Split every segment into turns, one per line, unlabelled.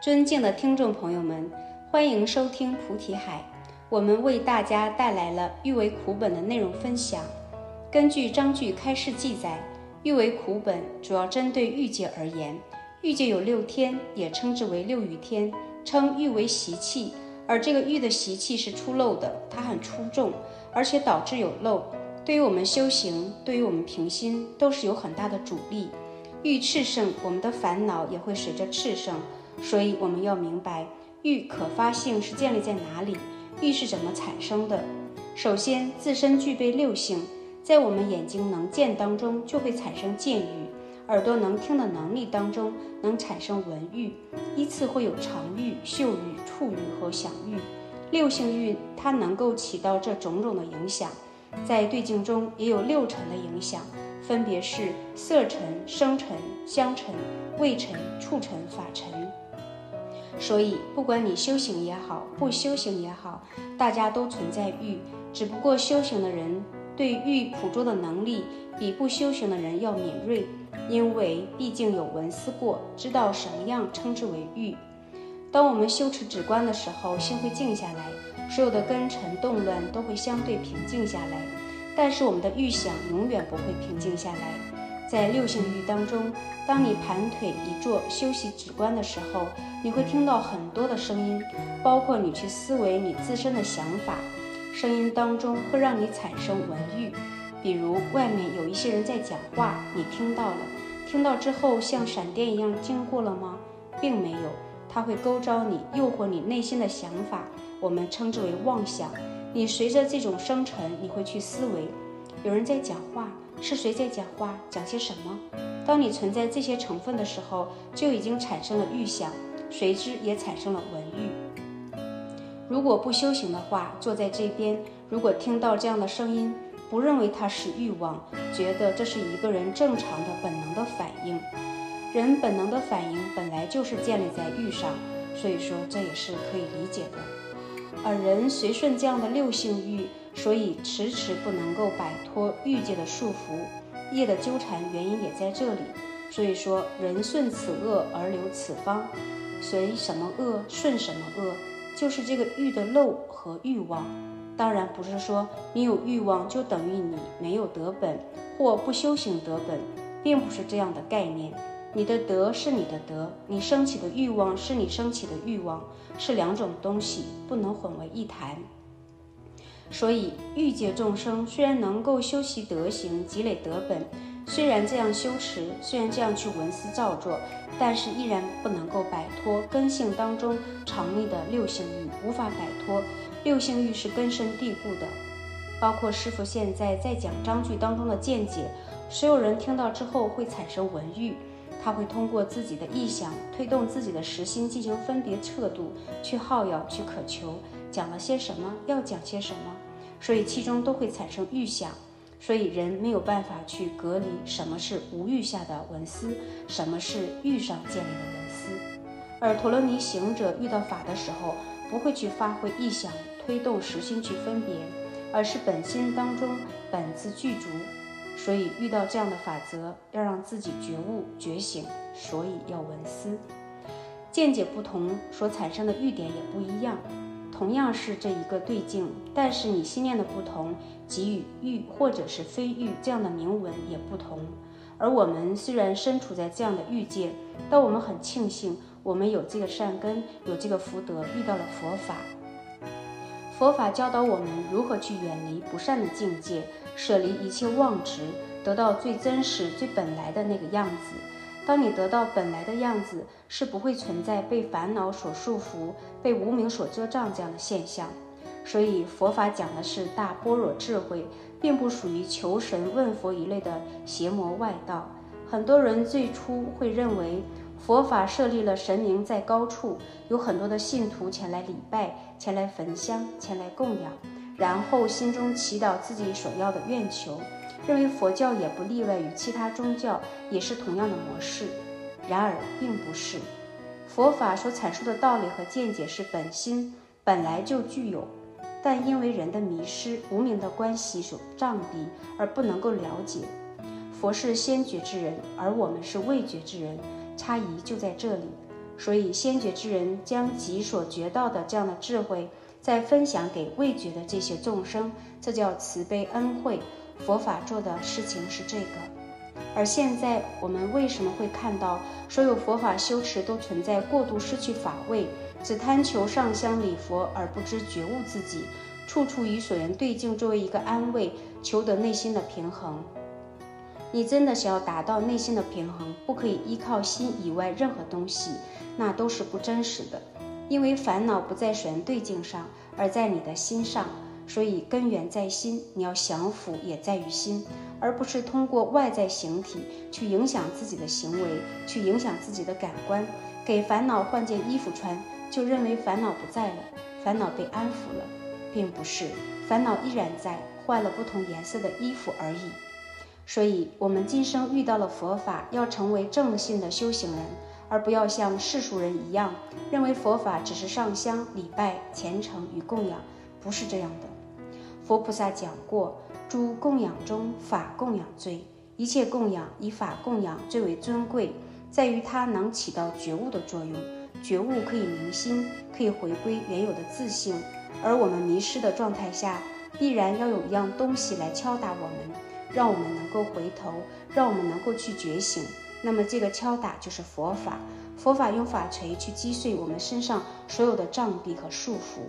尊敬的听众朋友们，欢迎收听菩提海。我们为大家带来了欲为苦本的内容分享。根据章句开示记载，欲为苦本主要针对欲界而言。欲界有六天，也称之为六欲天，称欲为习气。而这个欲的习气是出漏的，它很出众，而且导致有漏。对于我们修行，对于我们平心，都是有很大的阻力。欲炽盛，我们的烦恼也会随着炽盛。所以我们要明白，欲可发性是建立在哪里？欲是怎么产生的？首先，自身具备六性，在我们眼睛能见当中就会产生见欲，耳朵能听的能力当中能产生闻欲，依次会有尝欲、嗅欲、触欲和想欲。六性欲它能够起到这种种的影响，在对境中也有六尘的影响，分别是色尘、声尘、香尘、味尘、触尘、法尘。所以，不管你修行也好，不修行也好，大家都存在欲，只不过修行的人对欲捕捉的能力比不修行的人要敏锐，因为毕竟有闻思过，知道什么样称之为欲。当我们修持止观的时候，心会静下来，所有的根尘动乱都会相对平静下来，但是我们的欲想永远不会平静下来。在六性欲当中，当你盘腿一坐休息止观的时候，你会听到很多的声音，包括你去思维你自身的想法。声音当中会让你产生闻欲，比如外面有一些人在讲话，你听到了，听到之后像闪电一样经过了吗？并没有，它会勾招你，诱惑你内心的想法，我们称之为妄想。你随着这种生成，你会去思维，有人在讲话。是谁在讲话？讲些什么？当你存在这些成分的时候，就已经产生了预想，随之也产生了文欲。如果不修行的话，坐在这边，如果听到这样的声音，不认为它是欲望，觉得这是一个人正常的本能的反应。人本能的反应本来就是建立在欲上，所以说这也是可以理解的。而人随顺这样的六性欲。所以迟迟不能够摆脱欲界的束缚，业的纠缠原因也在这里。所以说，人顺此恶而留此方，随什么恶顺什么恶，就是这个欲的漏和欲望。当然不是说你有欲望就等于你没有得本或不修行得本，并不是这样的概念。你的德是你的德，你升起的欲望是你升起的欲望，是两种东西，不能混为一谈。所以，欲界众生虽然能够修习德行、积累德本，虽然这样修持，虽然这样去闻思造作，但是依然不能够摆脱根性当中常立的六性欲，无法摆脱。六性欲是根深蒂固的。包括师傅现在在讲章句当中的见解，所有人听到之后会产生闻欲，他会通过自己的意想推动自己的实心进行分别测度，去好要，去渴求。讲了些什么？要讲些什么？所以其中都会产生预想，所以人没有办法去隔离什么是无欲下的文思，什么是欲上建立的文思。而陀罗尼行者遇到法的时候，不会去发挥意想推动实心去分别，而是本心当中本自具足。所以遇到这样的法则，要让自己觉悟觉醒，所以要文思。见解不同，所产生的欲点也不一样。同样是这一个对境，但是你心念的不同，给予欲或者是非欲这样的铭文也不同。而我们虽然身处在这样的欲界，但我们很庆幸，我们有这个善根，有这个福德，遇到了佛法。佛法教导我们如何去远离不善的境界，舍离一切妄执，得到最真实、最本来的那个样子。当你得到本来的样子，是不会存在被烦恼所束缚、被无名所遮障这样的现象。所以佛法讲的是大般若智慧，并不属于求神问佛一类的邪魔外道。很多人最初会认为佛法设立了神明在高处，有很多的信徒前来礼拜、前来焚香、前来供养，然后心中祈祷自己所要的愿求。认为佛教也不例外于其他宗教，也是同样的模式。然而并不是，佛法所阐述的道理和见解是本心本来就具有，但因为人的迷失、无名的关系所障蔽而不能够了解。佛是先觉之人，而我们是未觉之人，差异就在这里。所以先觉之人将己所觉到的这样的智慧，再分享给未觉的这些众生，这叫慈悲恩惠。佛法做的事情是这个。而现在我们为什么会看到所有佛法修持都存在过度失去法位，只贪求上香礼佛，而不知觉悟自己，处处以所缘对境作为一个安慰，求得内心的平衡？你真的想要达到内心的平衡，不可以依靠心以外任何东西，那都是不真实的。因为烦恼不在所缘对境上，而在你的心上，所以根源在心。你要降服也在于心，而不是通过外在形体去影响自己的行为，去影响自己的感官，给烦恼换件衣服穿，就认为烦恼不在了，烦恼被安抚了，并不是，烦恼依然在，换了不同颜色的衣服而已。所以，我们今生遇到了佛法，要成为正信的修行人，而不要像世俗人一样，认为佛法只是上香、礼拜、虔诚与供养，不是这样的。佛菩萨讲过，诸供养中，法供养最，一切供养以法供养最为尊贵，在于它能起到觉悟的作用。觉悟可以明心，可以回归原有的自性，而我们迷失的状态下，必然要有一样东西来敲打我们。让我们能够回头，让我们能够去觉醒。那么，这个敲打就是佛法。佛法用法锤去击碎我们身上所有的障蔽和束缚。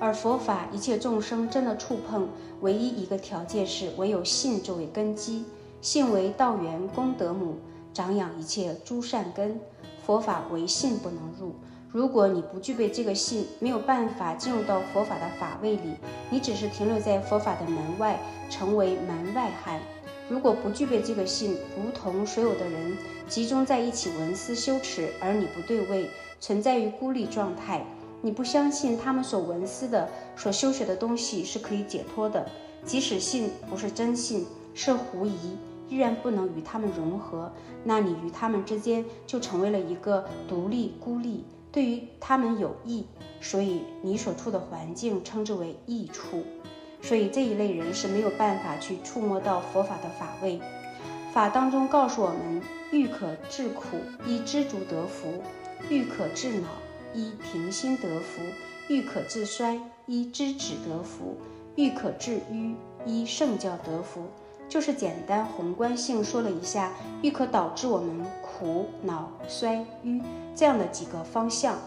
而佛法，一切众生真的触碰，唯一一个条件是唯有信作为根基。信为道源功德母，长养一切诸善根。佛法唯信不能入。如果你不具备这个信，没有办法进入到佛法的法位里，你只是停留在佛法的门外，成为门外汉。如果不具备这个信，如同所有的人集中在一起闻思修持，而你不对位，存在于孤立状态。你不相信他们所闻思的、所修学的东西是可以解脱的，即使信不是真信，是狐疑，依然不能与他们融合，那你与他们之间就成为了一个独立孤立。对于他们有益，所以你所处的环境称之为益处，所以这一类人是没有办法去触摸到佛法的法位。法当中告诉我们：欲可治苦，依知足得福；欲可治恼，一平心得福；欲可治衰，一知止得福；欲可治愚，一圣教得福。就是简单宏观性说了一下，欲可导致我们苦恼衰愚这样的几个方向。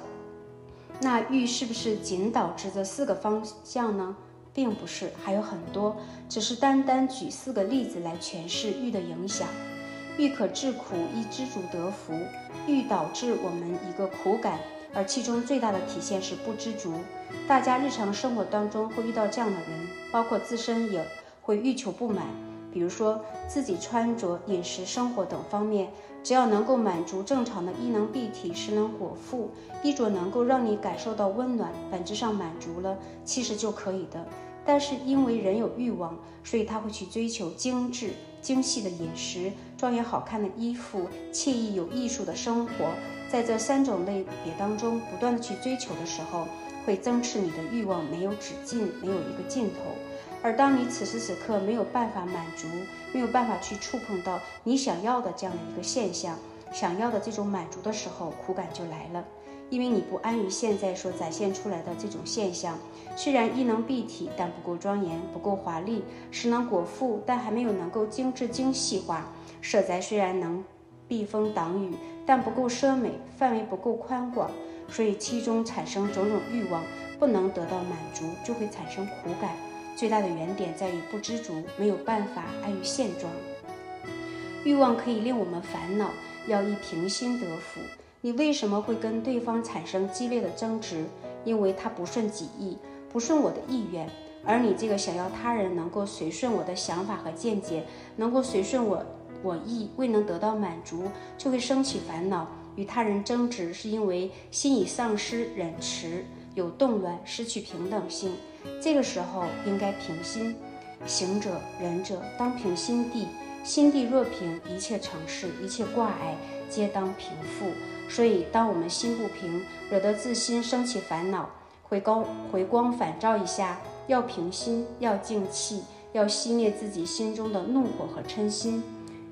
那欲是不是仅导致这四个方向呢？并不是，还有很多，只是单单举四个例子来诠释欲的影响。欲可治苦，一知足得福。欲导致我们一个苦感，而其中最大的体现是不知足。大家日常生活当中会遇到这样的人，包括自身也会欲求不满。比如说自己穿着、饮食、生活等方面，只要能够满足正常的衣能蔽体、食能果腹，衣着能够让你感受到温暖，本质上满足了，其实就可以的。但是因为人有欲望，所以他会去追求精致、精细的饮食、庄严好看的衣服、惬意有艺术的生活。在这三种类别当中，不断的去追求的时候，会增持你的欲望没有止境，没有一个尽头。而当你此时此刻没有办法满足，没有办法去触碰到你想要的这样的一个现象，想要的这种满足的时候，苦感就来了。因为你不安于现在所展现出来的这种现象，虽然衣能蔽体，但不够庄严，不够华丽；食能果腹，但还没有能够精致精细化；舍宅虽然能避风挡雨，但不够奢美，范围不够宽广。所以其中产生种种欲望，不能得到满足，就会产生苦感。最大的原点在于不知足，没有办法安于现状。欲望可以令我们烦恼，要以平心得福。你为什么会跟对方产生激烈的争执？因为他不顺己意，不顺我的意愿。而你这个想要他人能够随顺我的想法和见解，能够随顺我我意，未能得到满足，就会升起烦恼。与他人争执，是因为心已丧失忍持，有动乱，失去平等性。这个时候应该平心，行者仁者当平心地，心地若平，一切成事，一切挂碍皆当平复。所以，当我们心不平，惹得自心升起烦恼，回光回光返照一下，要平心，要静气，要熄灭自己心中的怒火和嗔心。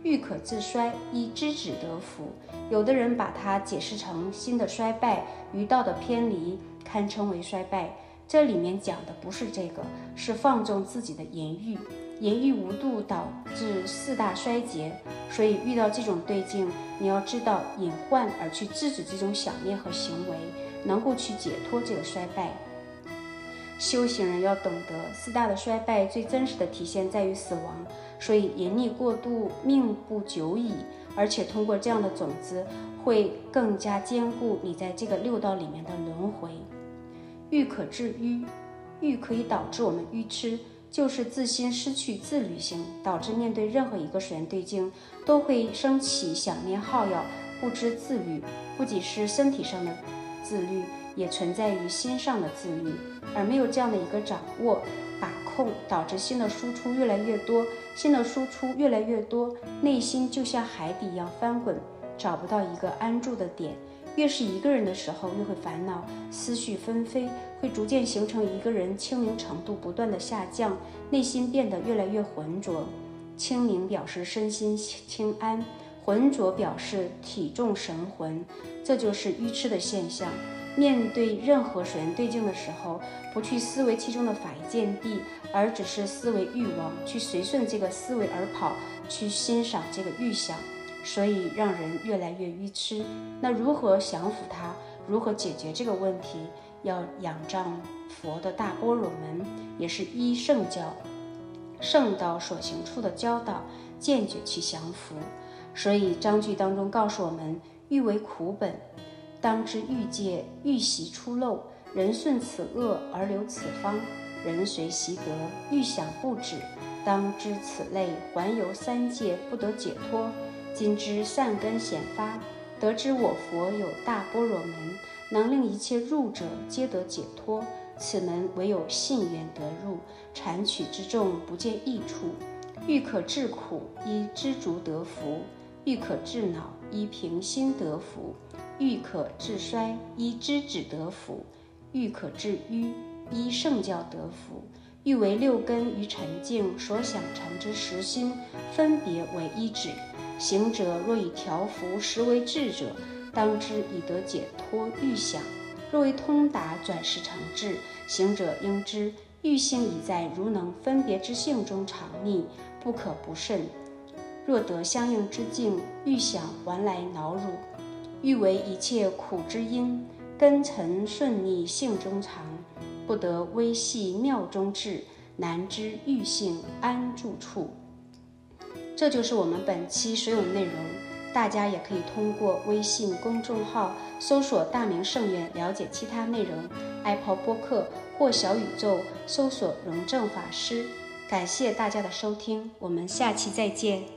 欲可自衰，依知止得福。有的人把它解释成心的衰败，于道的偏离，堪称为衰败。这里面讲的不是这个，是放纵自己的言欲，言欲无度导致四大衰竭。所以遇到这种对境，你要知道隐患，而去制止这种想念和行为，能够去解脱这个衰败。修行人要懂得，四大的衰败最真实的体现在于死亡。所以淫溺过度，命不久矣。而且通过这样的种子，会更加坚固你在这个六道里面的轮回。欲可治愚，欲可以导致我们愚痴，就是自心失去自律性，导致面对任何一个水源对境，都会升起想念耗药，不知自律。不仅是身体上的自律，也存在于心上的自律，而没有这样的一个掌握。把控导致新的输出越来越多，新的输出越来越多，内心就像海底一样翻滚，找不到一个安住的点。越是一个人的时候，越会烦恼，思绪纷飞，会逐渐形成一个人清明程度不断的下降，内心变得越来越浑浊。清明表示身心清安，浑浊表示体重神魂，这就是愚痴的现象。面对任何水源对境的时候，不去思维其中的法义见地，而只是思维欲望，去随顺这个思维而跑，去欣赏这个欲想，所以让人越来越愚痴。那如何降服它？如何解决这个问题？要仰仗佛的大般若门，也是依圣教、圣道所行处的教导，坚决去降服。所以章句当中告诉我们：欲为苦本。当知欲界欲习出漏，人顺此恶而留此方，人随习得欲想不止。当知此类环游三界不得解脱。今知善根显发，得知我佛有大般若门，能令一切入者皆得解脱。此门唯有信愿得入，禅取之众不见益处。欲可治苦，依知足得福；欲可治恼，依平心得福。欲可治衰，依知止得福；欲可治愚，依圣教得福。欲为六根于沉静所想成之实心，分别为一止。行者若以调伏实为智者，当知以得解脱欲想；若为通达转识成智，行者应知欲性已在如能分别之性中常匿，不可不慎。若得相应之境，欲想还来恼辱。欲为一切苦之因，根尘顺逆性中藏，不得微细妙中至，难知欲性安住处。这就是我们本期所有内容，大家也可以通过微信公众号搜索“大明圣院”了解其他内容，Apple 播客或小宇宙搜索“荣正法师”。感谢大家的收听，我们下期再见。